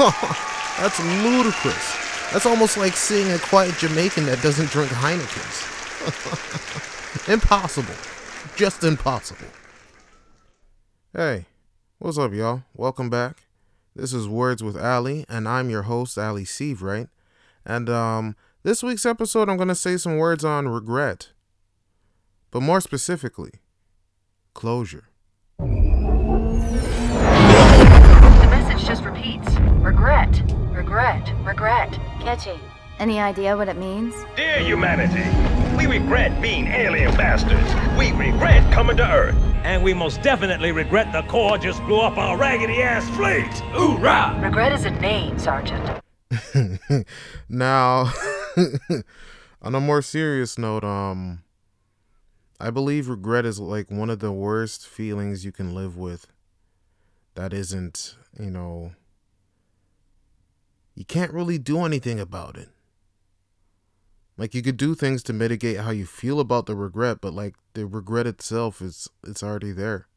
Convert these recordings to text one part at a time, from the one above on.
That's ludicrous. That's almost like seeing a quiet Jamaican that doesn't drink Heineken's. impossible. Just impossible. Hey, what's up, y'all? Welcome back. This is Words with Ali, and I'm your host, Ali Sieve, right? And um, this week's episode, I'm going to say some words on regret. But more specifically, closure. Regret, regret, regret. Catchy. Any idea what it means? Dear humanity, we regret being alien bastards. We regret coming to Earth. And we most definitely regret the Corps just blew up our raggedy ass fleet. Hoorah! Regret is a name, Sergeant. now, on a more serious note, um, I believe regret is like one of the worst feelings you can live with. That isn't, you know, you can't really do anything about it. Like you could do things to mitigate how you feel about the regret, but like the regret itself is it's already there.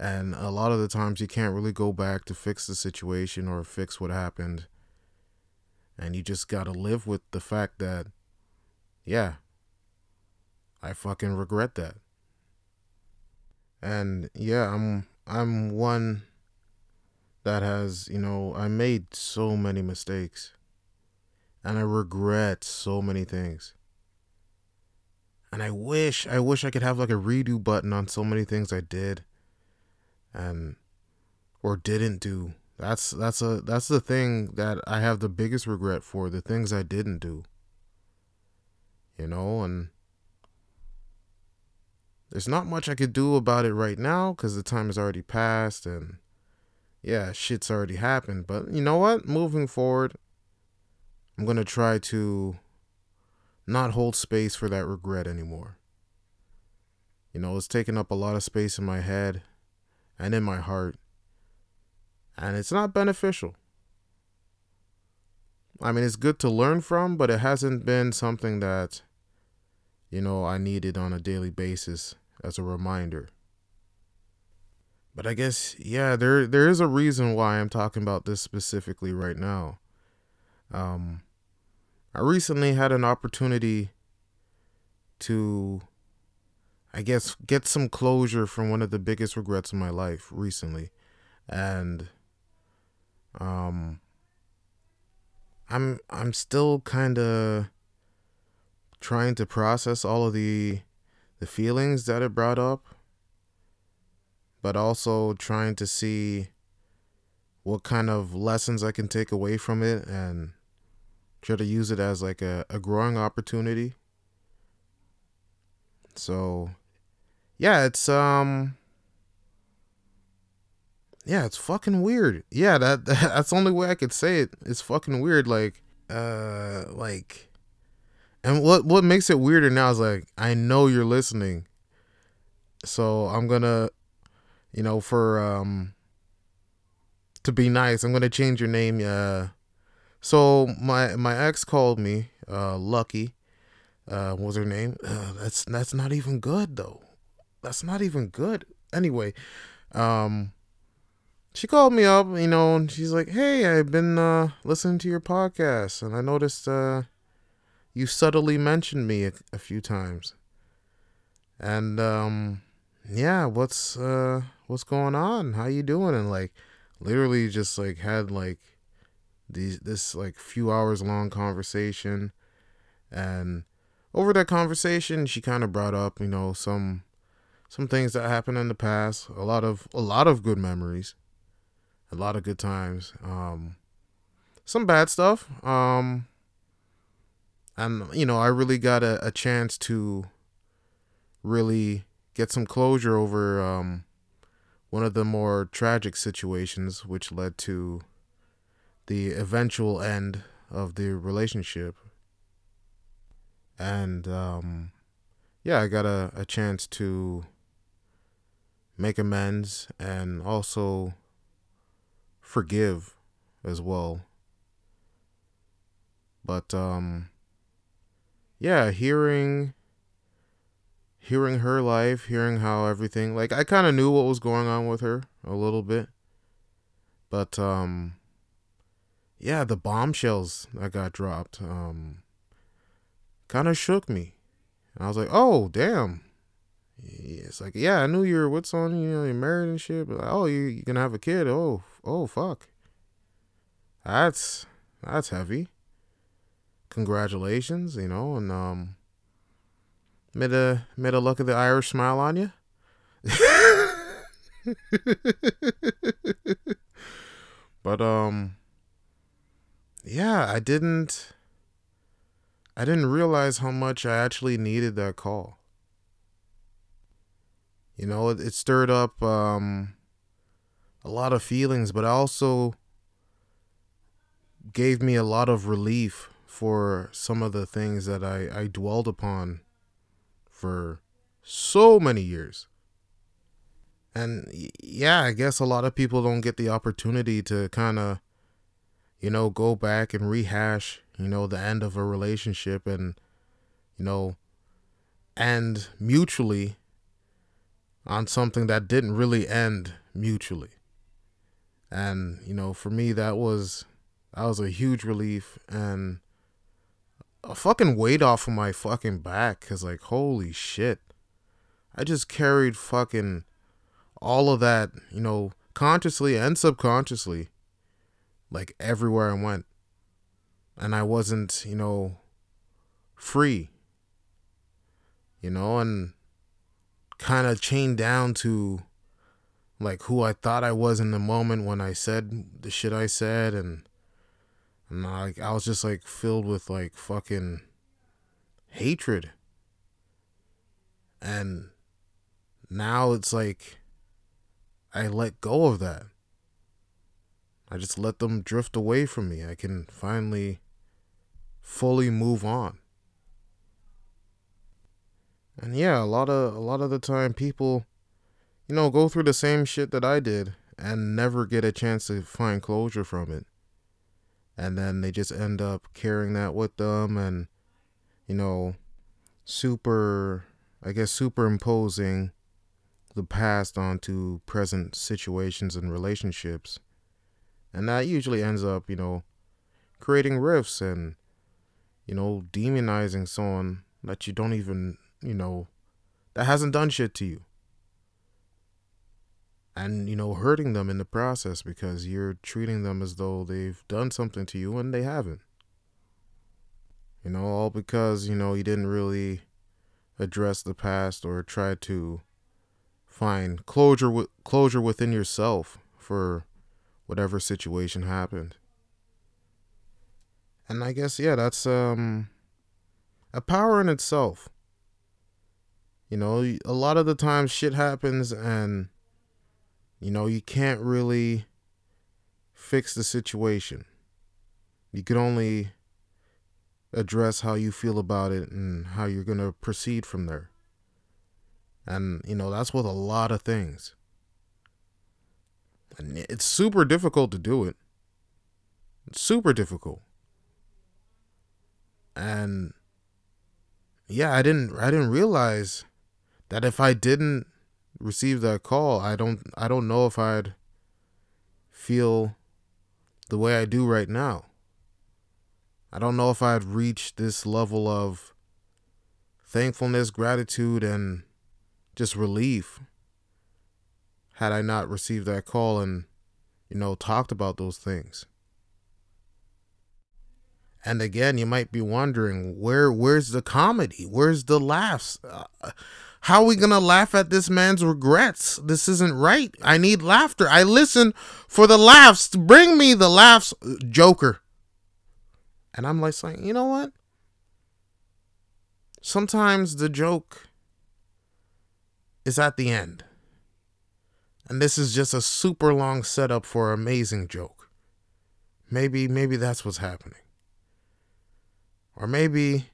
And a lot of the times you can't really go back to fix the situation or fix what happened. And you just got to live with the fact that yeah, I fucking regret that. And yeah, I'm I'm one that has, you know, I made so many mistakes. And I regret so many things. And I wish, I wish I could have like a redo button on so many things I did and or didn't do. That's that's a that's the thing that I have the biggest regret for, the things I didn't do. You know, and there's not much I could do about it right now cuz the time has already passed and yeah, shit's already happened. But you know what? Moving forward, I'm going to try to not hold space for that regret anymore. You know, it's taking up a lot of space in my head and in my heart. And it's not beneficial. I mean, it's good to learn from, but it hasn't been something that, you know, I needed on a daily basis as a reminder. But I guess yeah, there there is a reason why I'm talking about this specifically right now. Um I recently had an opportunity to I guess get some closure from one of the biggest regrets of my life recently. And um I'm I'm still kind of trying to process all of the the feelings that it brought up but also trying to see what kind of lessons I can take away from it and try to use it as like a, a growing opportunity. So yeah, it's um yeah, it's fucking weird. Yeah, that that's the only way I could say it. It's fucking weird like uh like and what what makes it weirder now is like I know you're listening. So I'm going to you know, for um to be nice, I'm gonna change your name. Uh, so my my ex called me uh, Lucky. Uh, what was her name? Uh, that's that's not even good though. That's not even good. Anyway, um, she called me up, you know, and she's like, "Hey, I've been uh, listening to your podcast, and I noticed uh, you subtly mentioned me a, a few times, and um, yeah, what's uh, what's going on? How you doing? And like literally just like had like these this like few hours long conversation and over that conversation she kind of brought up, you know, some some things that happened in the past, a lot of a lot of good memories. a lot of good times. Um, some bad stuff. Um, and you know, I really got a, a chance to really get some closure over um, one of the more tragic situations, which led to the eventual end of the relationship. And um, yeah, I got a, a chance to make amends and also forgive as well. But um yeah, hearing hearing her life, hearing how everything like I kind of knew what was going on with her a little bit. But um yeah, the bombshells that got dropped um kind of shook me. And I was like, "Oh, damn." It's like, "Yeah, I knew you were with someone, you know, you're married and shit, but like, oh, you you going to have a kid. Oh, oh fuck." That's that's heavy. Congratulations, you know, and um made a made a look of the Irish smile on you. but um yeah, I didn't I didn't realize how much I actually needed that call. You know, it, it stirred up um a lot of feelings, but I also gave me a lot of relief for some of the things that I, I dwelled upon for so many years. And yeah, I guess a lot of people don't get the opportunity to kind of, you know, go back and rehash, you know, the end of a relationship and, you know, end mutually on something that didn't really end mutually. And, you know, for me, that was that was a huge relief and a fucking weight off of my fucking back. Cause like, holy shit. I just carried fucking all of that, you know, consciously and subconsciously, like everywhere I went. And I wasn't, you know, free. You know, and kind of chained down to like who I thought I was in the moment when I said the shit I said and and like I was just like filled with like fucking hatred. And now it's like I let go of that. I just let them drift away from me. I can finally fully move on. And yeah, a lot of a lot of the time people you know go through the same shit that I did and never get a chance to find closure from it and then they just end up carrying that with them and you know super i guess superimposing the past onto present situations and relationships. And that usually ends up you know creating rifts and you know demonizing someone that you don't even you know that hasn't done shit to you and you know hurting them in the process because you're treating them as though they've done something to you and they haven't. You know all because you know you didn't really address the past or try to find closure with closure within yourself for whatever situation happened. And i guess yeah that's um a power in itself. You know a lot of the times shit happens and you know, you can't really fix the situation. You can only address how you feel about it and how you're going to proceed from there. And, you know, that's with a lot of things. And it's super difficult to do it. It's super difficult. And yeah, I didn't I didn't realize that if I didn't receive that call, I don't I don't know if I'd feel the way I do right now. I don't know if I'd reach this level of thankfulness, gratitude, and just relief had I not received that call and, you know, talked about those things. And again, you might be wondering where where's the comedy? Where's the laughs? Uh, How are we gonna laugh at this man's regrets? This isn't right. I need laughter. I listen for the laughs. Bring me the laughs, Joker. And I'm like saying, you know what? Sometimes the joke is at the end. And this is just a super long setup for an amazing joke. Maybe maybe that's what's happening. Or maybe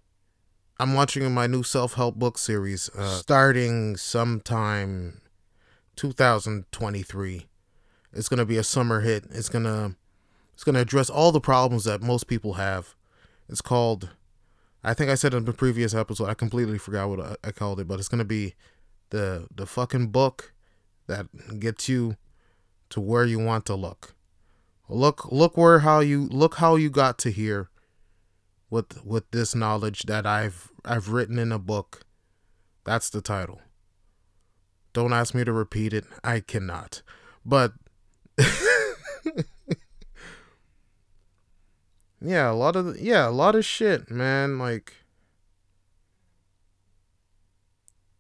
I'm watching my new self-help book series uh, starting sometime 2023. It's to be a summer hit. It's to it's to address all the problems that most people have. It's called I think I said in the previous episode, I completely forgot what I, I called it, but it's gonna be the the fucking book that gets you to where you want to look. Look look where how you look how you got to here with with this knowledge that I've I've written in a book. That's the title. Don't ask me to repeat it. I cannot. But yeah, a lot of yeah, a lot of shit, man. Like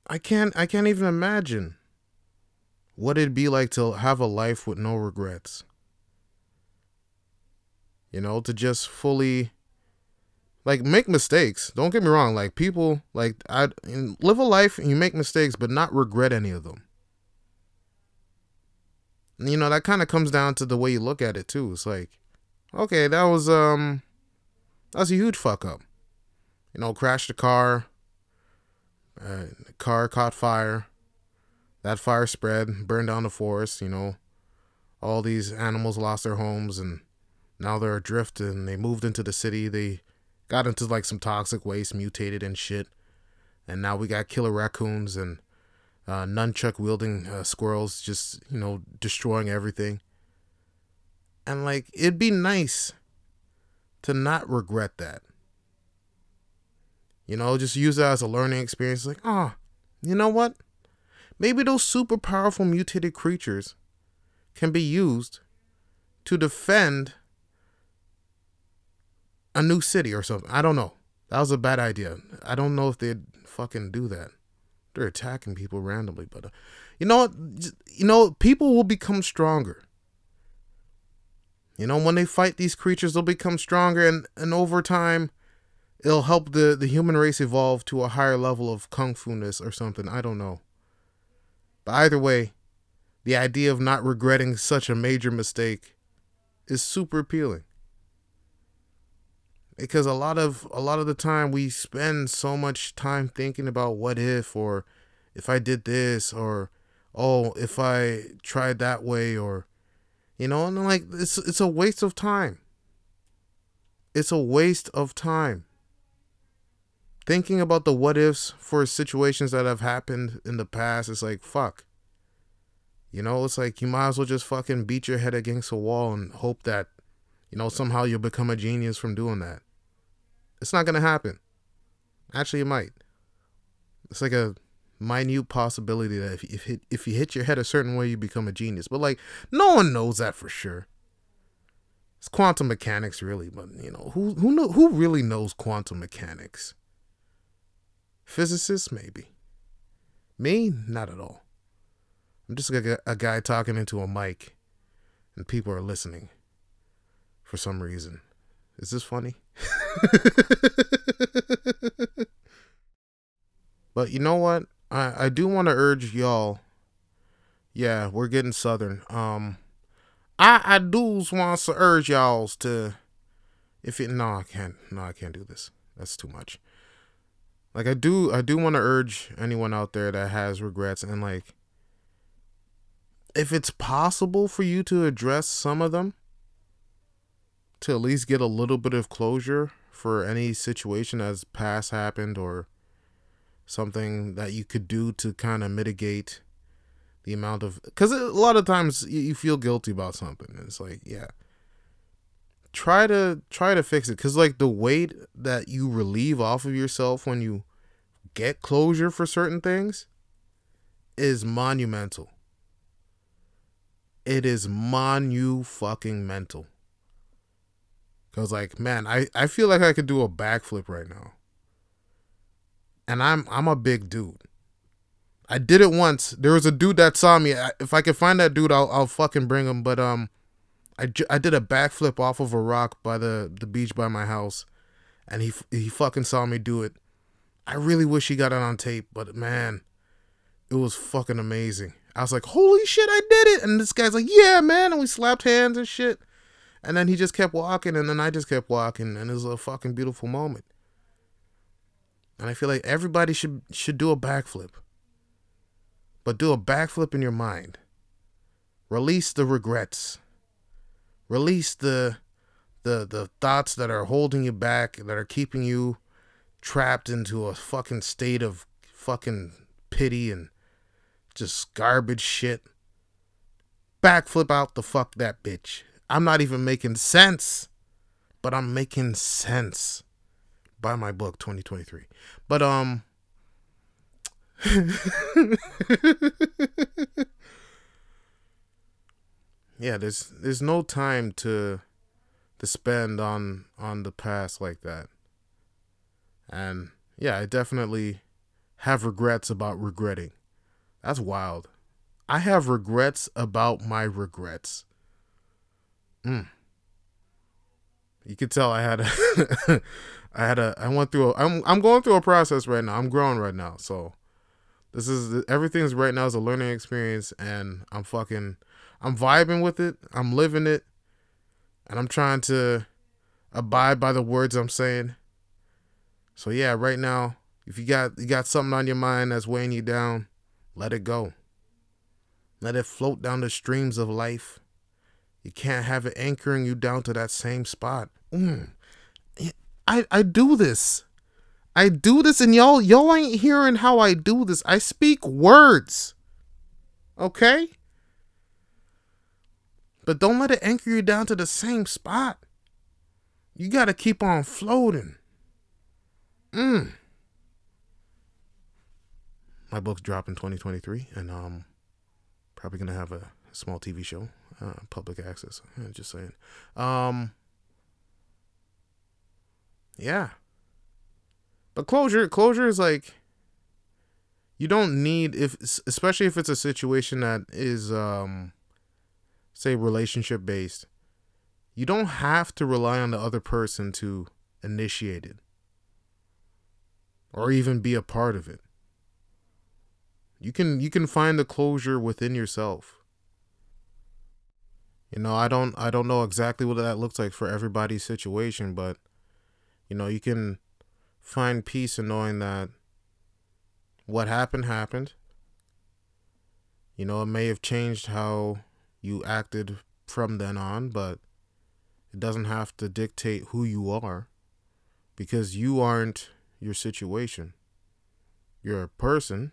I can't I can't even imagine what it'd be like to have a life with no regrets. You know, to just fully like make mistakes. Don't get me wrong, like people like I live a life and you make mistakes but not regret any of them. You know, that kind of comes down to the way you look at it too. It's like okay, that was um that's a huge fuck up. You know, crashed the car. Uh, the car caught fire. That fire spread, burned down the forest. You know, all these animals lost their homes, and now they're adrift. And they moved into the city. They got into like some toxic waste, mutated and shit. And now we got killer raccoons and uh, nunchuck wielding uh, squirrels, just you know, destroying everything. And like, it'd be nice to not regret that. You know, just use that as a learning experience. Like, oh, you know what? Maybe those super powerful mutated creatures can be used to defend a new city or something. I don't know. That was a bad idea. I don't know if they'd fucking do that. They're attacking people randomly, but uh, you know what? You know, people will become stronger. You know, when they fight these creatures, they'll become stronger, and, and over time, it'll help the, the human race evolve to a higher level of kung fu ness or something. I don't know. But either way, the idea of not regretting such a major mistake is super appealing. Because a lot of a lot of the time we spend so much time thinking about what if or if I did this or oh if I tried that way or you know, and like it's it's a waste of time. It's a waste of time. Thinking about the what ifs for situations that have happened in the past is like fuck. You know, it's like you might as well just fucking beat your head against a wall and hope that, you know, somehow you'll become a genius from doing that. It's not gonna happen. Actually, it might. It's like a minute possibility that if if, hit, if you hit your head a certain way, you become a genius. But like, no one knows that for sure. It's quantum mechanics, really. But you know, who who know who really knows quantum mechanics? Physicists, maybe. Me, not at all. I'm just a, a guy talking into a mic, and people are listening. For some reason, is this funny? but you know what? I I do want to urge y'all. Yeah, we're getting southern. Um, I I do want to urge y'all to, if it no I can't no I can't do this. That's too much. Like I do I do want to urge anyone out there that has regrets and like if it's possible for you to address some of them to at least get a little bit of closure for any situation that's past happened or something that you could do to kind of mitigate the amount of because a lot of times you feel guilty about something it's like yeah. Try to try to fix it because like the weight that you relieve off of yourself when you get closure for certain things is monumental. It is monu fucking mental because like man i i feel like i could do a backflip right now and I'm I'm a big dude. I did it once. There was a dude that saw me. If I could find that dude, I'll I'll fucking bring him. But um, I, ju- I did a backflip off of a rock by the the beach by my house, and he he fucking saw me do it. I really wish he got it on tape, but man, it was fucking amazing. I was like, holy shit, I did it! And this guy's like, yeah, man, and we slapped hands and shit. And then he just kept walking, and then I just kept walking, and it was a fucking beautiful moment. And I feel like everybody should should do a backflip. But do a backflip in your mind. Release the regrets. Release the the the thoughts that are holding you back, that are keeping you trapped into a fucking state of fucking pity and just garbage shit. Backflip out the fuck that bitch. I'm not even making sense, but I'm making sense buy my book 2023 but um yeah there's there's no time to to spend on on the past like that. And yeah i definitely have regrets about regretting. That's wild. I have regrets about my regrets mm. you could tell i had a I had a I went through a I'm I'm going through a process right now. I'm growing right now. So this is everything's right now is a learning experience and I'm fucking I'm vibing with it. I'm living it. And I'm trying to abide by the words I'm saying. So yeah, right now, if you got you got something on your mind that's weighing you down, let it go. Let it float down the streams of life. You can't have it anchoring you down to that same spot. Mm. I I do this. I do this and y'all y'all ain't hearing how I do this. I speak words. Okay? But don't let it anchor you down to the same spot. You got to keep on floating. Mm. My book's dropping 2023 and um probably going to have a small TV show, uh, public access. Just saying. Um yeah. But closure closure is like you don't need if especially if it's a situation that is um say relationship based. You don't have to rely on the other person to initiate it or even be a part of it. You can you can find the closure within yourself. You know, I don't I don't know exactly what that looks like for everybody's situation, but you know, you can find peace in knowing that what happened happened. You know, it may have changed how you acted from then on, but it doesn't have to dictate who you are because you aren't your situation. You're a person,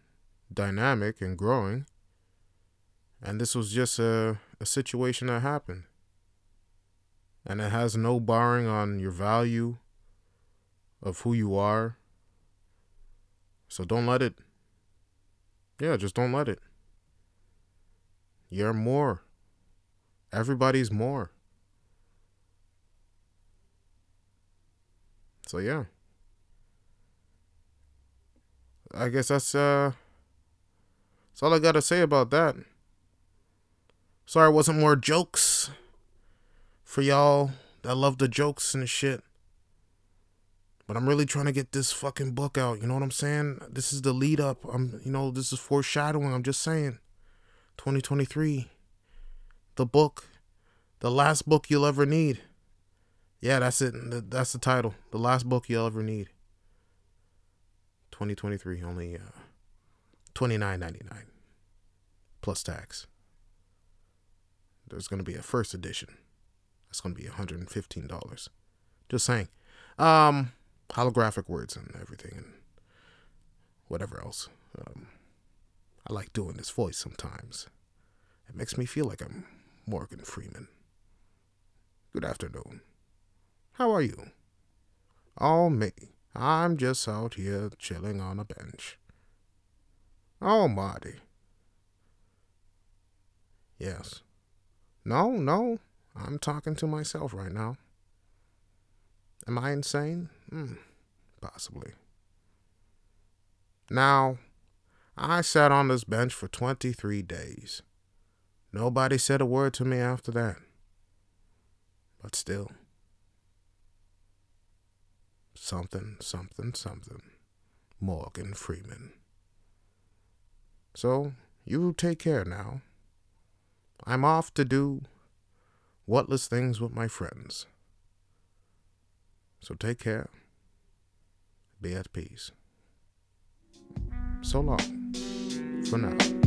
dynamic and growing, and this was just a, a situation that happened. And it has no barring on your value, of who you are. So don't let it. Yeah, just don't let it. You're more. Everybody's more. So yeah. I guess that's uh that's all I gotta say about that. Sorry it wasn't more jokes for y'all that love the jokes and shit. But I'm really trying to get this fucking book out. You know what I'm saying? This is the lead up. I'm, you know, this is foreshadowing. I'm just saying. 2023. The book. The last book you'll ever need. Yeah, that's it. That's the title. The last book you'll ever need. 2023. Only uh, 29.99 plus tax. There's going to be a first edition. That's going to be $115. Just saying. Um holographic words and everything and whatever else. Um, I like doing this voice sometimes. It makes me feel like I'm Morgan Freeman. Good afternoon. How are you? Oh, me. I'm just out here chilling on a bench. Oh, Marty. Yes. No, no. I'm talking to myself right now. Am I insane? Hmm, possibly. Now, I sat on this bench for 23 days. Nobody said a word to me after that. But still, something, something, something. Morgan Freeman. So, you take care now. I'm off to do whatless things with my friends. So take care. Be at peace. So long. For now.